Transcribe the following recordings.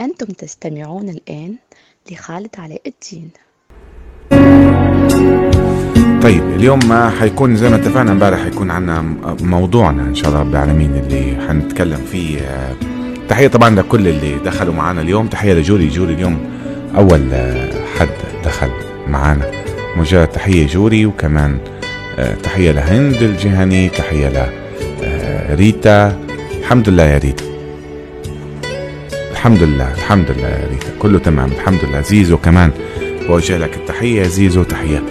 أنتم تستمعون الآن لخالد علاء الدين. طيب اليوم حيكون زي ما اتفقنا امبارح حيكون عنا موضوعنا إن شاء الله رب العالمين اللي حنتكلم فيه. آه، تحية طبعا لكل اللي دخلوا معنا اليوم. تحية لجوري. جوري اليوم أول آه، حد دخل معنا مجرد تحية جوري وكمان آه، تحية لهند الجهني تحية لريتا الحمد لله يا ريتا. الحمد لله الحمد لله يا ريتا. كله تمام الحمد لله. زيزو كمان بوجه لك التحية. زيزو تحية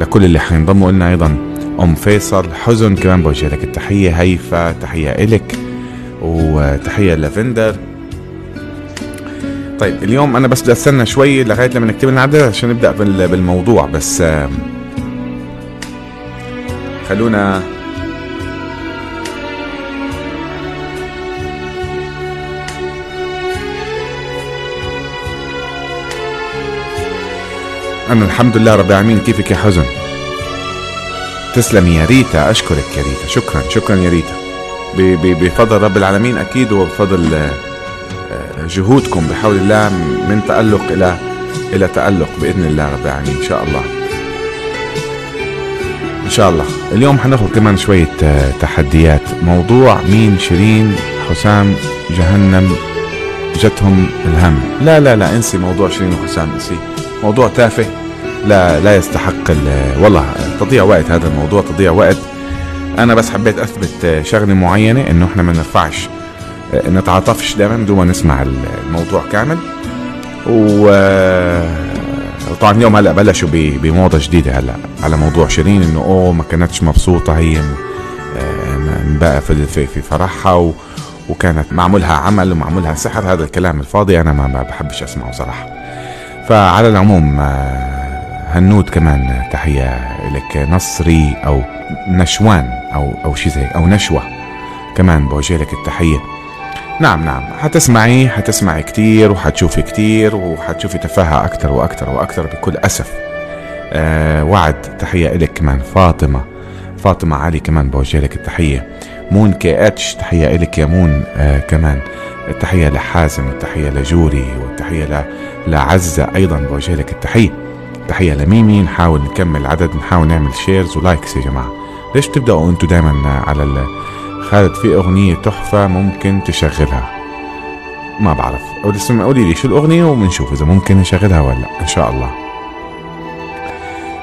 لكل اللي حينضموا لنا أيضا. أم فيصل حزن كمان بوجه لك التحية. هيفا تحية إلك. وتحية لافندر. طيب اليوم أنا بس بدي أستنى شوي لغاية لما نكتب لنا عدد عشان نبدأ بالموضوع. بس خلونا أنا الحمد لله رب العالمين. كيفك يا حزن؟ تسلمي يا ريتا. أشكرك يا ريتا. شكرا. شكرا يا ريتا. بفضل رب العالمين أكيد وبفضل آه، جهودكم بحول الله من تألق إلى إلى تألق بإذن الله رب العالمين. إن شاء الله. إن شاء الله. اليوم حناخذ كمان شوية آه، تحديات. موضوع مين شيرين حسام جهنم جتهم الهم. لا لا لا. انسي موضوع شيرين وحسام انسي. موضوع تافه. لا لا يستحق والله تضيع وقت هذا الموضوع تضيع وقت. أنا بس حبيت أثبت شغلة معينة إنه إحنا ما نرفعش نتعاطفش دائما بدون ما نسمع الموضوع كامل. و طبعا اليوم هلأ بلشوا بموضة جديدة هلأ على موضوع شيرين إنه أوه ما كانتش مبسوطة هي بقى في في فرحها و وكانت معمولها عمل ومعمولها سحر هذا الكلام الفاضي أنا ما بحبش أسمعه صراحة. فعلى العموم آه، هنود كمان تحية لك نصري أو نشوان أو أو شيء زي أو نشوة كمان بوجه لك التحية. نعم نعم. حتسمعي حتسمعي كتير وحتشوفي كتير وحتشوفي تفاهة أكتر وأكتر وأكتر بكل أسف. أه وعد تحية إلك كمان. فاطمة فاطمة علي كمان بوجه لك التحية. مون KH تحية إلك يا مون آه كمان. التحية لحازم التحية لجوري والتحية لعزة أيضا بوجه لك التحية. تحية لميمي. نحاول نكمل عدد نحاول نعمل shares و likes يا جماعة. ليش بتبدأوا أنتوا دايما على ال... خالد في أغنية تحفة ممكن تشغلها؟ ما بعرف. قولي لي شو الأغنية وبنشوف إذا ممكن نشغلها ولا لأ إن شاء الله.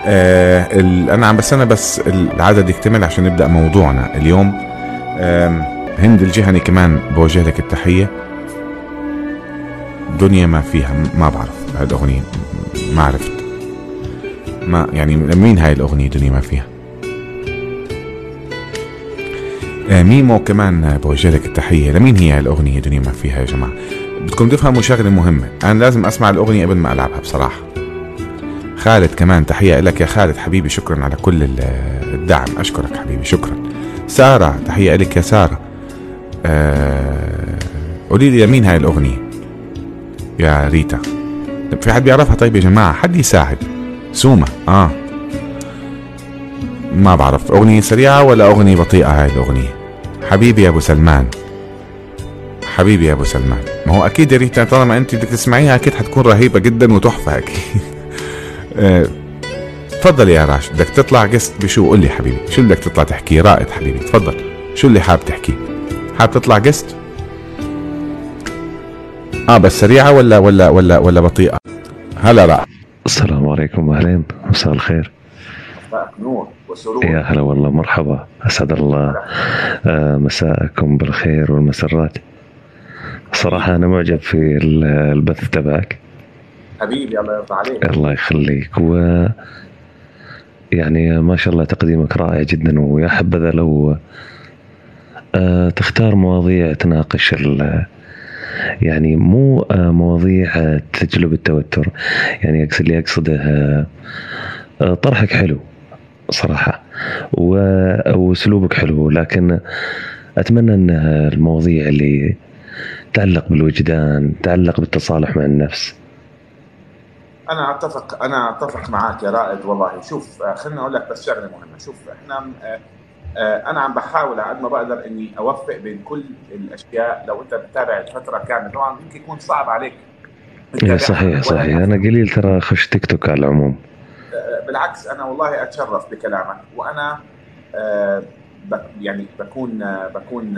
آه أنا عم بستنى بس العدد يكتمل عشان نبدأ موضوعنا اليوم. آه هند الجهني كمان بوجه لك التحية. دنيا ما فيها ما بعرف. هاي الأغنية ما عرفت. ما يعني مين هاي الأغنية دنيا ما فيها؟ آه ميمو كمان بوجه لك التحية. لمين هي هاي الأغنية دنيا ما فيها يا جماعة؟ بدكم تفهموا شغلة مهمة. أنا لازم أسمع الأغنية قبل ما ألعبها بصراحة. خالد كمان تحية لك يا خالد. حبيبي شكرا على كل الدعم. أشكرك حبيبي شكرا. سارة تحية لك يا سارة. آه قولي لي لمين هاي الأغنية؟ يا ريتا. في حد بيعرفها؟ طيب يا جماعة حد يساعد. سوما آه. ما بعرف أغنية سريعة ولا أغنية بطيئة هاي الأغنية؟ حبيبي يا أبو سلمان. حبيبي يا أبو سلمان. ما هو أكيد يا ريتا طالما أنت بدك تسمعيها أكيد حتكون رهيبة جدا وتحفة أكيد. آه، تفضل يا راشد بدك تطلع قست بشو؟ قول لي حبيبي شو بدك تطلع تحكي؟ رائد حبيبي تفضل. شو اللي حاب تحكي؟ حاب تطلع جست آه بس سريعة ولا ولا ولا ولا بطيئة؟ هلا لا السلام عليكم أهلين مساء الخير. نور وسرور يا هلا والله مرحبا. أسعد الله آه، مساءكم بالخير والمسرات. صراحة أنا معجب في البث تبعك. حبيبي الله يرضى عليك. الله يخليك. و يعني ما شاء الله تقديمك رائع جدا ويا حبذا لو آه، تختار مواضيع تناقش يعني مو آه، مواضيع تجلب التوتر. يعني أقصد اللي أقصده آه، طرحك حلو صراحة وأسلوبك حلو لكن أتمنى إن المواضيع اللي تعلق بالوجدان تعلق بالتصالح مع النفس. أنا أتفق أنا أتفق معك يا رائد والله. شوف خليني أقول لك بس شغلة مهمة. شوف إحنا آه، أنا عم بحاول على قد ما بقدر إني أوفق بين كل الأشياء. لو أنت بتتابع الفترة كاملة طبعا يمكن يكون صعب عليك صحيح صحيح. أنا قليل ترى أخش تيك توك على العموم. آه، بالعكس أنا والله أتشرف بكلامك. وأنا آه، يعني بكون بكون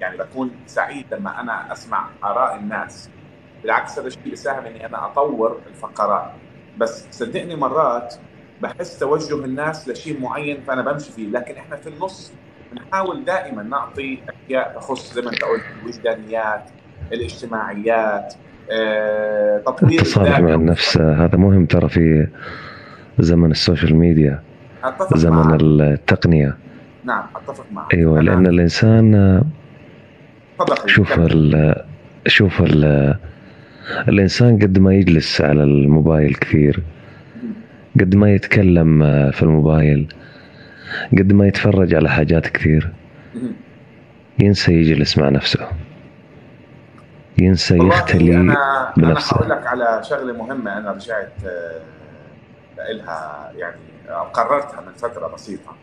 يعني بكون سعيد لما أنا أسمع آراء الناس. بالعكس هذا الشيء بيساهم إني أنا أطور الفقرات. بس صدقني مرات بحس توجه الناس لشيء معين فأنا بمشي فيه. لكن إحنا في النص بنحاول دائما نعطي أشياء تخص زي ما أنت قلت الوجدانيات الاجتماعيات آه، تطوير التصالح مع النفس هذا مهم ترى في زمن السوشيال ميديا زمن معك. التقنية. نعم أتفق معك. أيوه لأن الإنسان شوف ال شوف ال الإنسان قد ما يجلس على الموبايل كثير قد ما يتكلم في الموبايل قد ما يتفرج على حاجات كثير ينسى يجلس مع نفسه. ينسى يختلي أنا بنفسه. أنا لك على شغلة مهمة أنا رجعت آه، لها يعني قررتها من فترة بسيطة.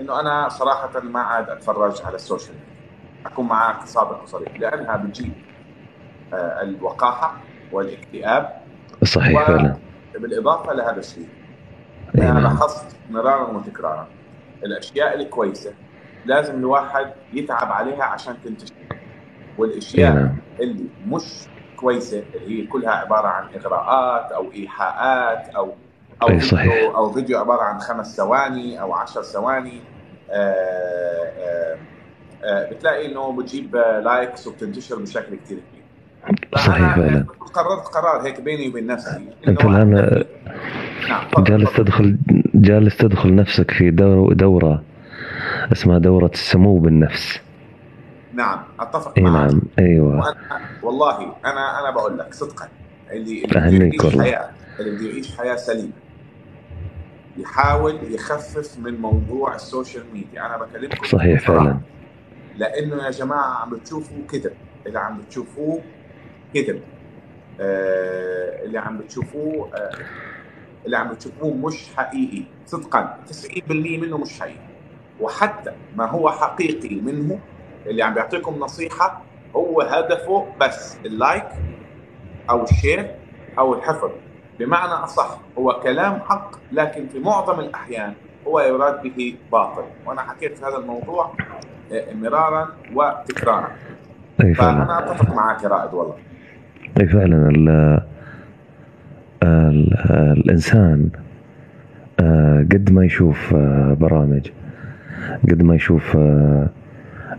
إنه أنا صراحة ما عاد أتفرج على السوشيال ميديا. أكون معك صادق وصريح لأنها بتجيب آه، الوقاحة والاكتئاب. صحيح فعلا. بالاضافه لهذا الشيء. أنا نعم. لاحظت مرارا وتكرارا الأشياء الكويسة لازم الواحد يتعب عليها عشان تنتشر والأشياء نعم. اللي مش كويسة اللي هي كلها عبارة عن إغراءات أو إيحاءات أو أو فيديو صحيح. أو فيديو عبارة عن خمس ثواني أو عشر ثواني آآ آآ آآ بتلاقي إنه بتجيب لايكس وبتنتشر بشكل كثير كبير صحيح فعلا قررت قرار هيك بيني وبين نفسي أنت الآن جالس تدخل جالس تدخل نفسك في دورة, دورة اسمها دورة السمو بالنفس. نعم أتفق معك. نعم أيوه. وأنا والله أنا أنا بقول لك صدقا اللي اللي حياه اللي بده يعيش حياة سليمة يحاول يخفف من موضوع السوشيال ميديا. أنا بكلمكم صحيح فعلا. لأنه يا جماعة عم بتشوفوا كذب. اللي عم بتشوفوه كذب. آه اللي عم بتشوفوه آه اللي عم بتشوفوه مش حقيقي صدقا 90% منه مش حقيقي. وحتى ما هو حقيقي منه اللي عم بيعطيكم نصيحة هو هدفه بس ال like أو ال share أو الحفظ. بمعنى أصح هو كلام حق لكن في معظم الأحيان هو يراد به باطل. وأنا حكيت في هذا الموضوع آه، مرارا وتكرارا. فأنا أتفق معك يا رائد والله. أي فعلا. الإنسان آه، قد ما يشوف آه، برامج قد ما يشوف آه،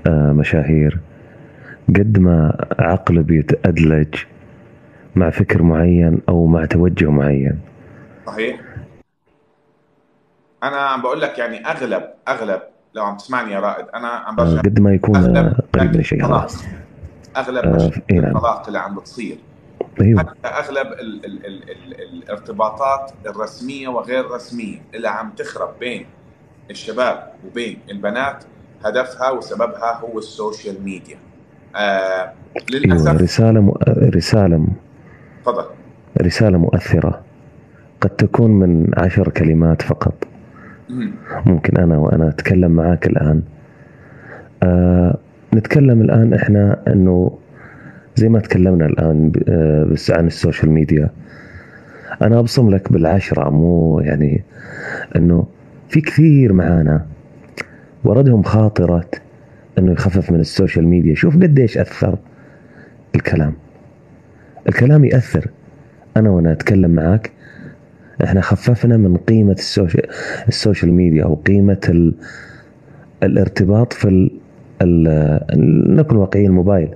مشاهير قد ما عقله بيتأدلج مع فكر معين أو مع توجه معين. صحيح. أنا عم بقول لك يعني أغلب أغلب لو عم تسمعني يا رائد أنا عم برجع قد ما يكون قريب من شيء أغلب آه إيه نعم. الطلاق اللي عم بتصير. أيوه. حتى أغلب ال ال ال ال الارتباطات الرسمية وغير الرسميه اللي عم تخرب بين الشباب وبين البنات هدفها وسببها هو السوشيال ميديا. آه للاسف أيوة رسالة م... رسالة تفضل. رسالة مؤثرة. قد تكون من عشر كلمات فقط. ممكن أنا وأنا أتكلم معاك الآن. آه نتكلم الآن إحنا إنه زي ما تكلمنا الآن آه، بس عن السوشيال ميديا. أنا أبصم لك بالعشرة مو يعني إنه في كثير معانا وردهم خاطره إنه يخفف من السوشيال ميديا. شوف قديش أثر الكلام. الكلام يأثر. أنا وأنا أتكلم معك إحنا خففنا من قيمة السوشيال السوشيال ميديا أو قيمة ال... الارتباط في نكون واقعيين الموبايل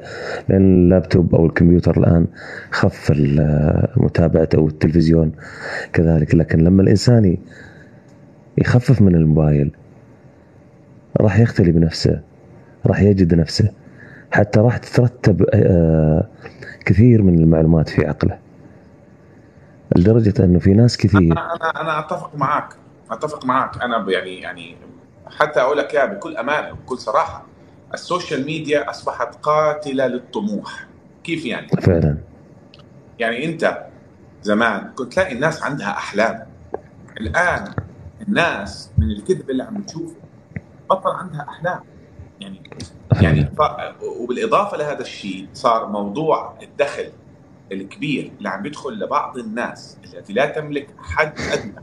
لأن اللابتوب أو الكمبيوتر الآن خف متابعه أو التلفزيون كذلك. لكن لما الإنسان يخفف من الموبايل راح يختلي بنفسه راح يجد نفسه حتى راح تترتب آه، كثير من المعلومات في عقله. لدرجة أنه في ناس كثير أنا أنا أتفق معك أتفق معك أنا يعني يعني حتى أقول لك إياها بكل أمانة وبكل صراحة. السوشيال ميديا أصبحت قاتلة للطموح. كيف يعني؟ فعلا. يعني أنت زمان كنت تلاقي الناس عندها أحلام. الآن الناس من الكذب اللي عم تشوفه بطل عندها أحلام. يعني يعني ف... وبالإضافة لهذا الشيء صار موضوع الدخل الكبير اللي عم يدخل لبعض الناس التي لا تملك حد أدنى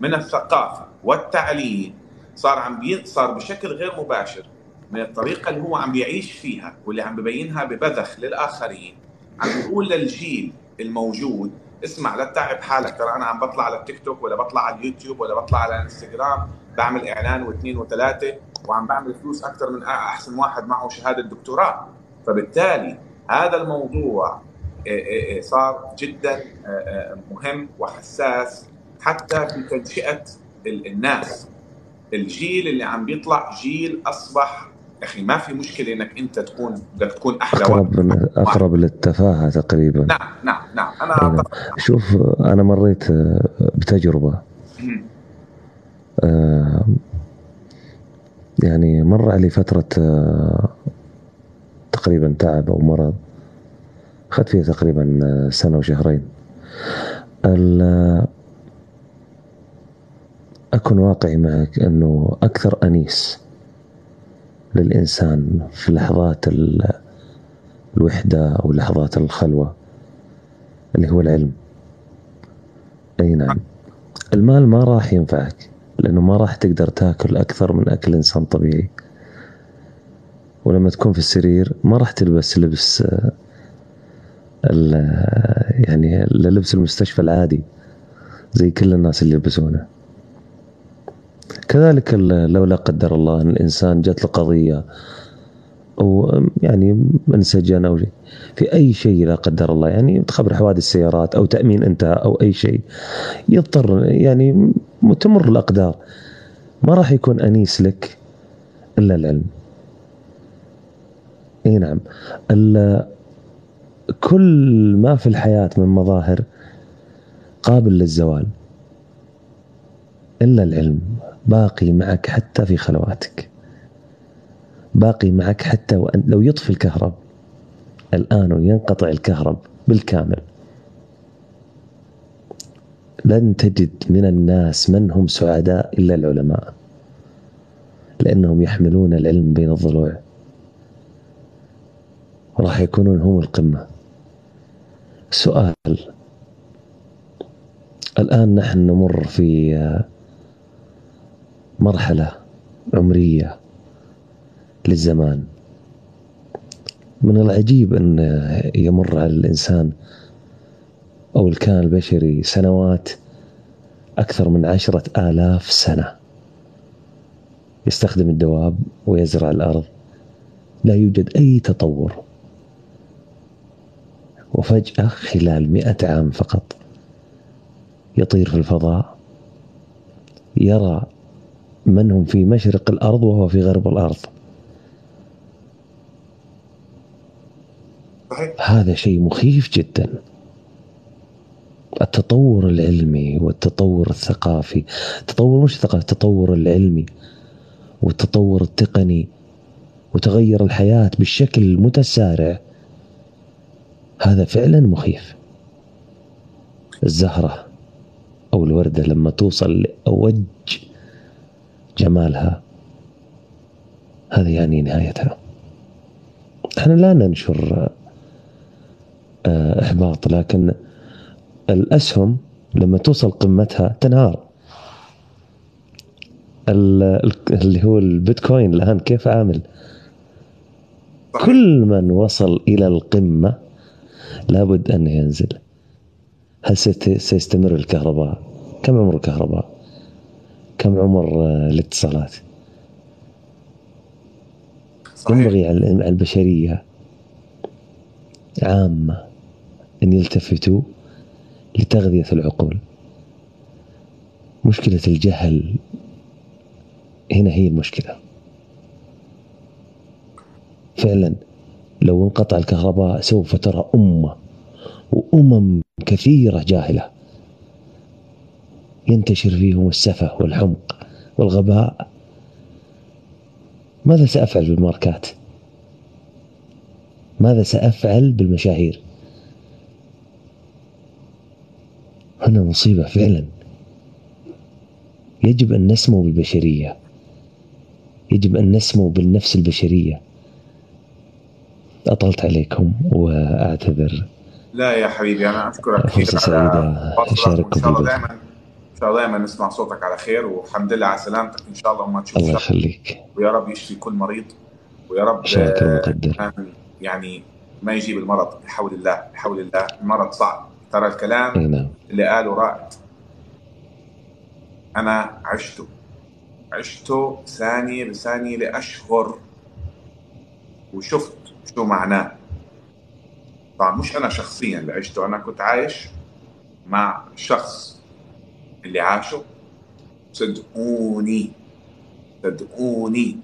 من الثقافة والتعليم صار عم بي... صار بشكل غير مباشر. من الطريقة اللي هو عم بيعيش فيها واللي عم ببينها ببذخ للآخرين. عم بيقول للجيل الموجود اسمع لا تتعب حالك. ترى أنا عم بطلع على التيك توك ولا بطلع على اليوتيوب ولا بطلع على الانستغرام. بعمل إعلان واثنين وثلاثة وعم بعمل فلوس أكثر من أحسن واحد معه شهادة دكتوراه. فبالتالي هذا الموضوع صار جدا مهم وحساس حتى في تنشئة الناس. الجيل اللي عم بيطلع جيل أصبح أخي ما في مشكلة إنك أنت تكون بدك تكون أحلى أقرب أقرب للتفاهة تقريبا. نعم نعم نعم. أنا أنا شوف أنا مريت بتجربة. آه يعني مر علي فترة آه تقريبا تعب أو مرض. أخذت فيها تقريبا سنة وشهرين. أكون واقعي معك إنه أكثر أنيس للإنسان في لحظات الوحدة أو لحظات الخلوة اللي هو العلم. أي نعم. المال ما راح ينفعك لأنه ما راح تقدر تأكل أكثر من أكل إنسان طبيعي. ولما تكون في السرير ما راح تلبس لبس يعني لبس المستشفى العادي زي كل الناس اللي يلبسونه. كذلك لو لا قدر الله أن الإنسان جات له قضية أو يعني انسجن أو في أي شيء لا قدر الله يعني تخبر حوادث السيارات أو تأمين أنت أو أي شيء يضطر يعني تمر الأقدار. ما راح يكون أنيس لك إلا العلم. إي نعم. كل ما في الحياة من مظاهر قابل للزوال إلا العلم. باقي معك حتى في خلواتك. باقي معك حتى وأن لو يطفي الكهرب. الآن وينقطع الكهرب بالكامل. لن تجد من الناس من هم سعداء إلا العلماء لأنهم يحملون العلم بين الضلوع. راح يكونون هم القمة. سؤال. الآن نحن نمر في مرحلة عمرية للزمان. من العجيب أن يمر على الإنسان أو الكائن البشري سنوات أكثر من عشرة آلاف سنة. يستخدم الدواب ويزرع الأرض. لا يوجد أي تطور. وفجأة خلال مئة عام فقط يطير في الفضاء يرى من هم في مشرق الأرض وهو في غرب الأرض. هذا شيء مخيف جدا. التطور العلمي والتطور الثقافي التطور مش الثقافي التطور العلمي والتطور التقني وتغير الحياة بالشكل المتسارع هذا فعلا مخيف. الزهرة أو الوردة لما توصل لأوج جمالها. هذه يعني نهايتها. إحنا لا ننشر آه، إحباط لكن الأسهم لما توصل قمتها تنهار. اللي هو البيتكوين الآن كيف عامل؟ كل من وصل إلى القمة لابد أن ينزل. هل سيستمر الكهرباء؟ كم عمر الكهرباء؟ كم عمر آه، الاتصالات؟ ينبغي على البشرية عامة أن يلتفتوا لتغذية العقول. مشكلة الجهل هنا هي المشكلة. فعلا لو انقطع الكهرباء سوف ترى أمة وأمم كثيرة جاهلة. ينتشر فيهم السفه والحمق والغباء. ماذا سأفعل بالماركات؟ ماذا سأفعل بالمشاهير؟ هنا مصيبة فعلا. يجب أن نسمو بالبشرية. يجب أن نسمو بالنفس البشرية. أطلت عليكم وأعتذر. لا يا حبيبي أنا أشكرك كثير سعيدة أشارككم إن شاء الله دائما شاء دائما نسمع صوتك على خير والحمد لله على سلامتك. إن شاء الله وما تشوف الله يخليك. ويا رب يشفي كل مريض ويا رب آه، يعني ما يجيب المرض بحول الله بحول الله. المرض صعب. ترى الكلام نعم. اللي قاله رائد أنا عشته عشته ثانية بثانية لأشهر وشفت شو معناه. طبعا مش أنا شخصيا اللي عشته أنا كنت عايش مع شخص اللي عاشه صدقوني صدقوني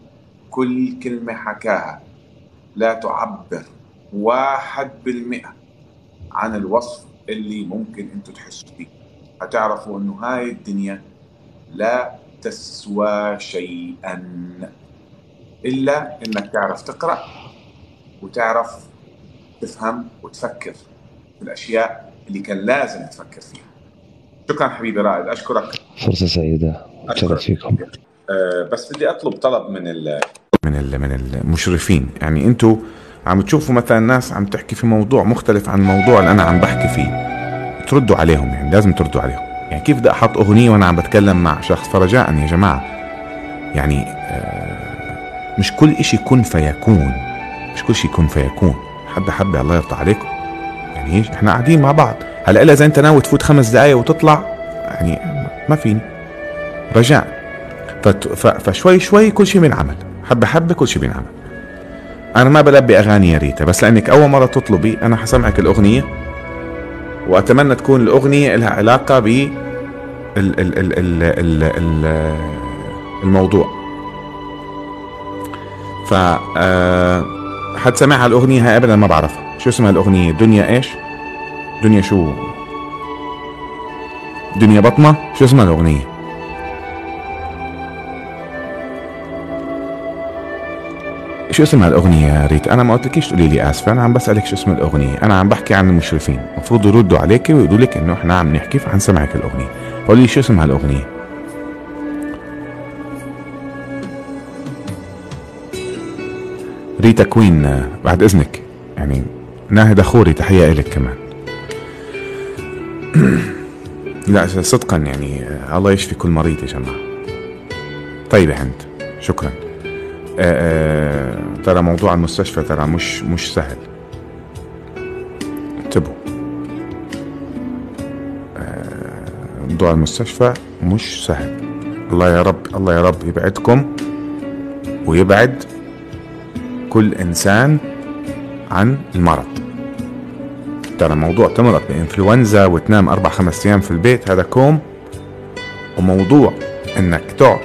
كل كلمة حكاها لا تعبر واحد بالمئة عن الوصف اللي ممكن أنتوا تحسوا فيه هتعرفوا انه هاي الدنيا لا تسوى شيئا إلا إنك تعرف تقرأ وتعرف تفهم وتفكر في الأشياء اللي كان لازم تفكر فيها. شكرا حبيبي رائد أشكرك. فرصة سعيدة. أتشرف فيكم. أه بس بدي أطلب طلب من ال من ال من المشرفين. يعني أنتوا عم تشوفوا مثلا ناس عم تحكي في موضوع مختلف عن الموضوع اللي أنا عم بحكي فيه. تردوا عليهم يعني لازم تردوا عليهم. يعني كيف بدي أحط أغنية وأنا عم بتكلم مع شخص؟ فرجاء يا جماعة. يعني آه، مش كل إشي كن فيكون. مش كل شيء كن فيكون. حبه حبه الله يرضى عليكم. يعني إيش؟ إحنا قاعدين مع بعض. هلا إلا إذا أنت ناوي تفوت خمس دقائق وتطلع يعني ما فيني. ف- فشوي شوي كل شيء بينعمل. حبة حبة كل شيء بينعمل. أنا ما بلبي أغاني يا ريتا بس لأنك أول مرة تطلبي أنا حسمعك الأغنية وأتمنى تكون الأغنية لها علاقة ب ال ال ال ال ال ال الموضوع. ف آه، حد سمعها الأغنية هاي؟ ابدا ما بعرفها. شو اسمها الأغنية؟ دنيا إيش؟ دنيا شو؟ دنيا بطمه شو اسمها الأغنية؟ شو اسمها الأغنية يا ريت؟ أنا ما قلتلكيش تقولي لي آسفة، أنا عم بسألك شو اسم الأغنية، أنا عم بحكي عن المشرفين، المفروض يردوا عليك ويقولوا لك إنه إحنا عم نحكي فحنسمعك الأغنية، قولي لي شو اسمها الأغنية؟ ريتا كوين بعد إذنك. يعني ناهد أخوري تحية إلك كمان. لا صدقا يعني آه، الله يشفي كل مريض يا جماعة. طيب يا هند شكرا. آه، آه، ترى موضوع المستشفى ترى مش مش سهل انتبهوا موضوع المستشفى مش سهل الله يا رب الله يا رب يبعدكم ويبعد كل إنسان عن المرض ترى موضوع تمرض بإنفلونزا وتنام أربع خمس أيام في البيت هذا كوم وموضوع إنك تقعد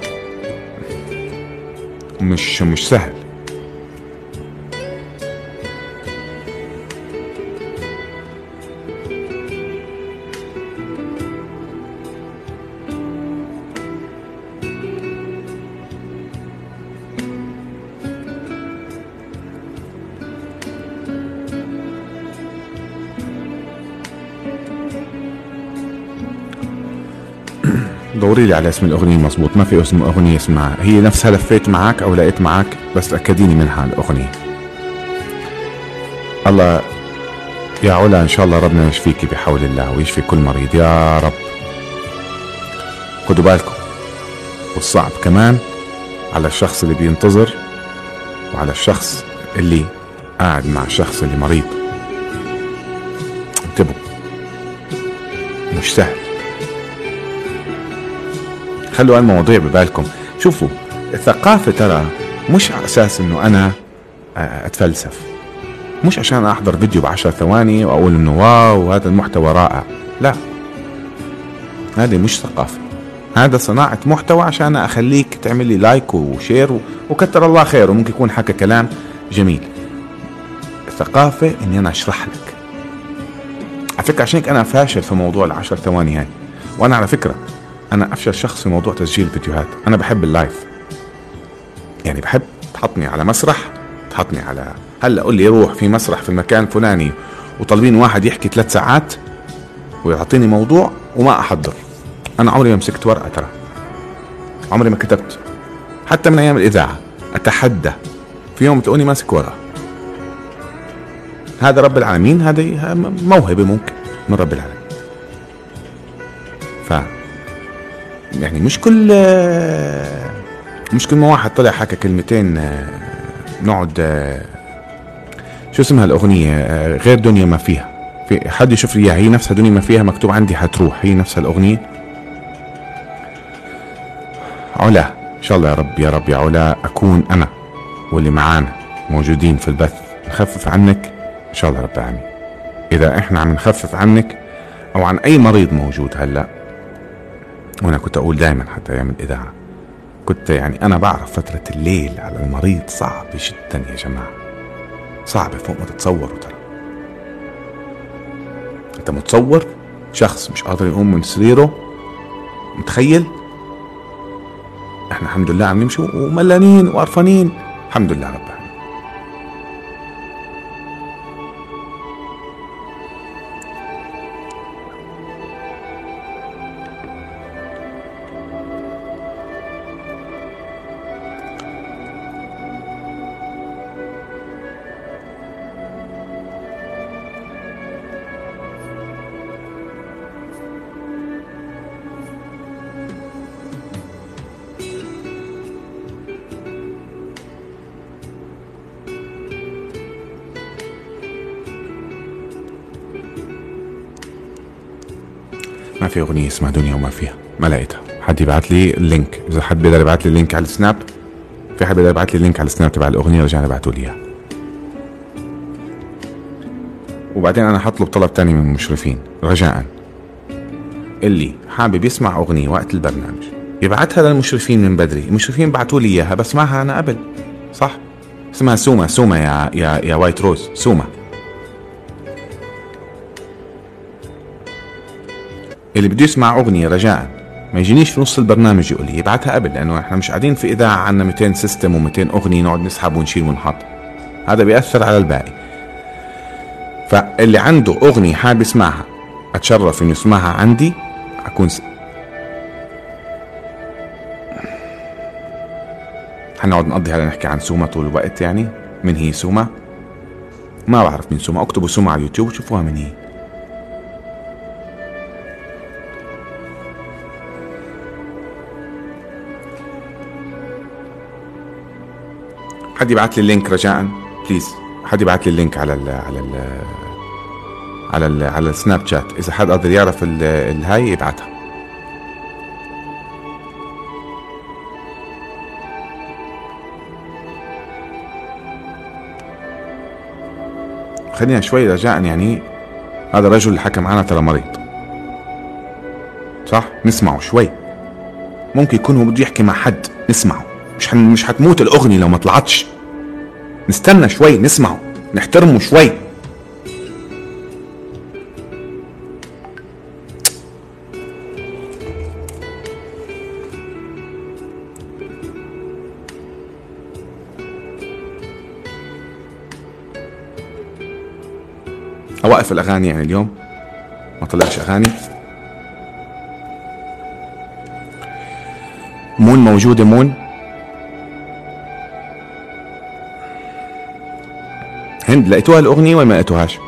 مش مش سهل. دوري لي على اسم الأغنية مزبوط ما في اسم أغنية اسمها. هي نفسها لفيت معك أو لقيت معك بس تأكديني منها الاغنيه الله يا علا إن شاء الله ربنا يشفيكي بحول الله ويشفي كل مريض. يا رب خدوا بالكم والصعب كمان على الشخص اللي بينتظر وعلى الشخص اللي قاعد مع الشخص اللي مريض. انتبهوا. مش سهل. خلوا المواضيع ببالكم. شوفوا الثقافة ترى مش على أساس إنه أنا آه، أتفلسف. مش عشان أحضر فيديو بعشر ثواني وأقول إنه wow هذا المحتوى رائع. لا. هذه مش ثقافة. هذا صناعة محتوى عشان أخليك تعمل لي like و share وكتر الله خير وممكن يكون حكى كلام جميل. الثقافة إني أنا أشرح لك. على فكرة عشان أنا فاشل في موضوع العشر ثواني هاي. وأنا على فكرة أنا أفشل شخص في موضوع تسجيل الفيديوهات. أنا بحب اللايف. يعني بحب تحطني على مسرح تحطني على هلا قول لي روح في مسرح في المكان الفلاني وطالبين واحد يحكي ثلاث ساعات ويعطيني موضوع وما أحضر. أنا عمري ما مسكت ورقة ترى. عمري ما كتبت. حتى من أيام الإذاعة. أتحدى. في يوم تلاقوني ماسك ورقة. هذا رب العالمين هذه موهبة ممكن من رب العالمين. ف يعني مش كل مش كل ما واحد طلع حكى كلمتين نقعد شو اسمها الأغنية؟ غير دنيا ما فيها. في حد يشوف لي هي نفسها دنيا ما فيها مكتوب عندي حتروح. هي نفسها الأغنية. علا إن شاء الله يا رب يا رب يا علا أكون أنا واللي معانا موجودين في البث. نخفف عنك. إن شاء الله رب العالمين. إذا إحنا عم نخفف عنك أو عن أي مريض موجود هلأ وأنا كنت أقول دائما حتى أيام الاذاعة. كنت يعني أنا بعرف فترة الليل على المريض صعبه جدا يا جماعة. صعبه فوق ما تتصوروا ترى. انت متصور؟ شخص مش قادر يقوم من سريره؟ متخيل؟ إحنا الحمد لله عم نمشي وملانين وقرفانين. الحمد لله رب. ما أغنية اسمها دنيا وما فيها. ما لقيتها. حد يبعت لي اللينك إذا حد بيقدر يبعت لي ال link على السناب في حد بيقدر يبعت لي ال link على السناب تبع الأغنية رجعنا ابعتوا لي إياها. وبعدين أنا حطلب طلب تاني من المشرفين. رجاء. اللي حابب يسمع أغنية وقت البرنامج. يبعتها للمشرفين من بدري. المشرفين بعتوا لي إياها بسمعها أنا قبل. صح؟ اسمها سوما. سوما يا يا يا White Rose سوما. اللي بده يسمع أغنية رجاء. ما يجينيش في نص البرنامج يقول لي يبعتها قبل لأنه إحنا مش قاعدين في إذاعة عندنا 200 system و200 أغنية نقعد نسحب ونشيل ونحط. هذا بيأثر على الباقي. فاللي عنده أغنية حابب يسمعها أتشرف إنه يسمعها عندي أكون س... حنقعد نقضي هلا نحكي عن سوما طول الوقت يعني من هي سوما؟ ما بعرف مين سوما اكتبوا سوما على اليوتيوب وشوفوها من هي. حد يبعت لي ال link رجاء؟ please حد يبعت لي ال link على ال على ال على ال على السناب شات. إذا حد قادر يعرف الهاي يبعتها خلينا شوي رجاء يعني. هذا الرجل اللي حكى معنا ترى مريض. صح؟ نسمعه شوي. ممكن يكون هو بده يحكي مع حد. نسمعه. مش حن مش حتموت الأغنية لو ما طلعتش. نستنى شوي نسمعه نحترمه شوي. أوقف الأغاني يعني اليوم. ما طلعش أغاني. مون موجودة مون. هند لقيتوها الأغنية ولا ما لقيتوهاش؟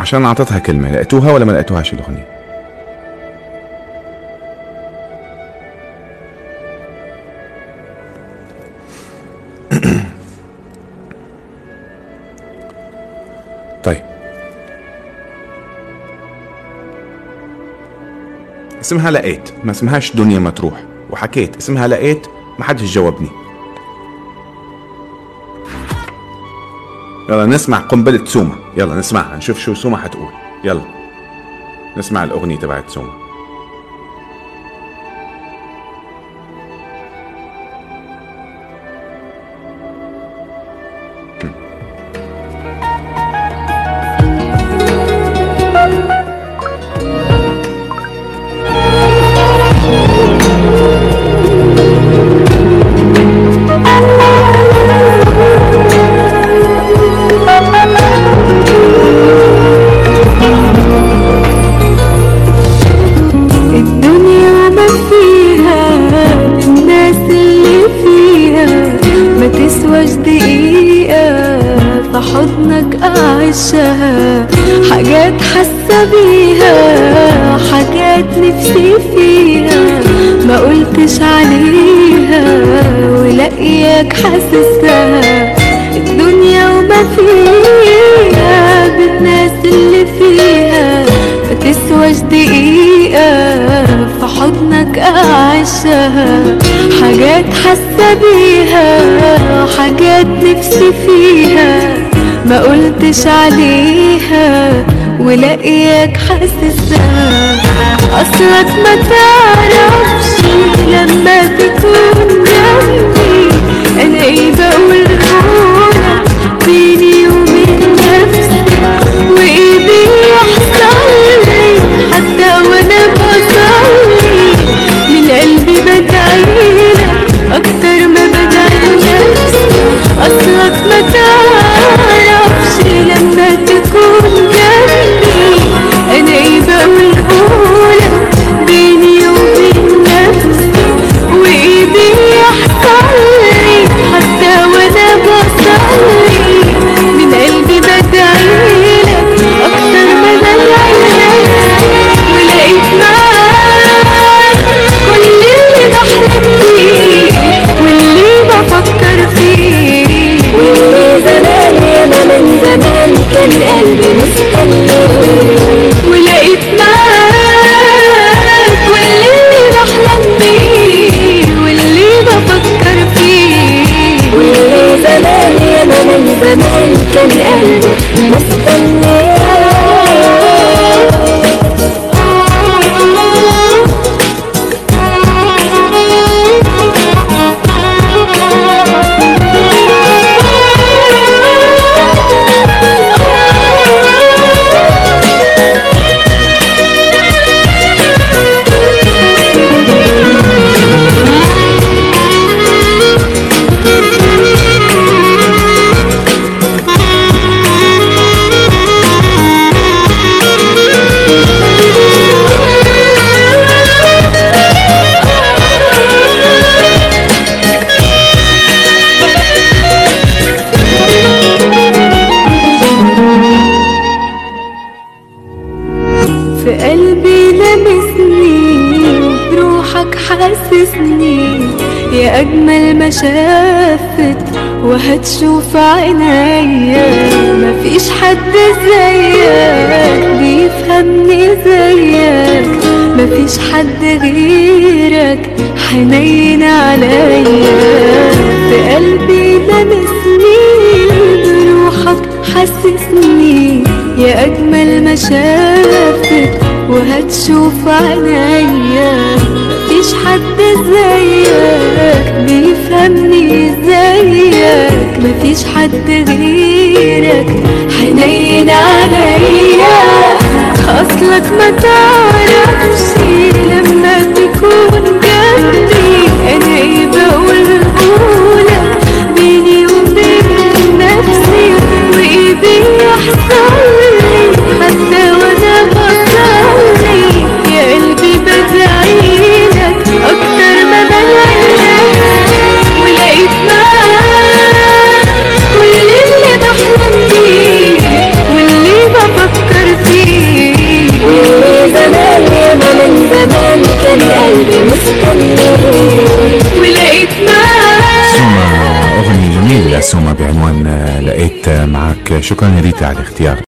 عشان أعطيتها كلمة لقيتوها ولا ما لقيتوهاش الأغنية؟ طيب. اسمها لقيت ما اسمهاش دنيا ما تروح وحكيت اسمها لقيت ما حدش جاوبني. يلا نسمع قنبلة سوما يلا نسمعها نشوف شو سوما حتقول. يلا. نسمع الأغنية تبعت سوما بيها حاجات نفسي فيها ما قلتش عليها ولاقياك حاسسها. أصلك ما تعرفش لما تكون جنبي أنا إيه بقول بيني وبين نفسي وإيه بيحصل لي. حتى شافت وهتشوف عينيا. مفيش حد زيك بيفهمني زيك. مفيش حد غيرك حنين عليا. في قلبي لمسني بروحك حسسني. يا أجمل ما شافت وهتشوف عينيا. مفيش حد زيك مفيش حد غيرك. حنين عليا أصلك ما تعرفش. قلبي مستني ولقيت سوما أغنية جميلة سوما بعنوان آه، لقيت معك. شكرا يا ريتا على الاختيار.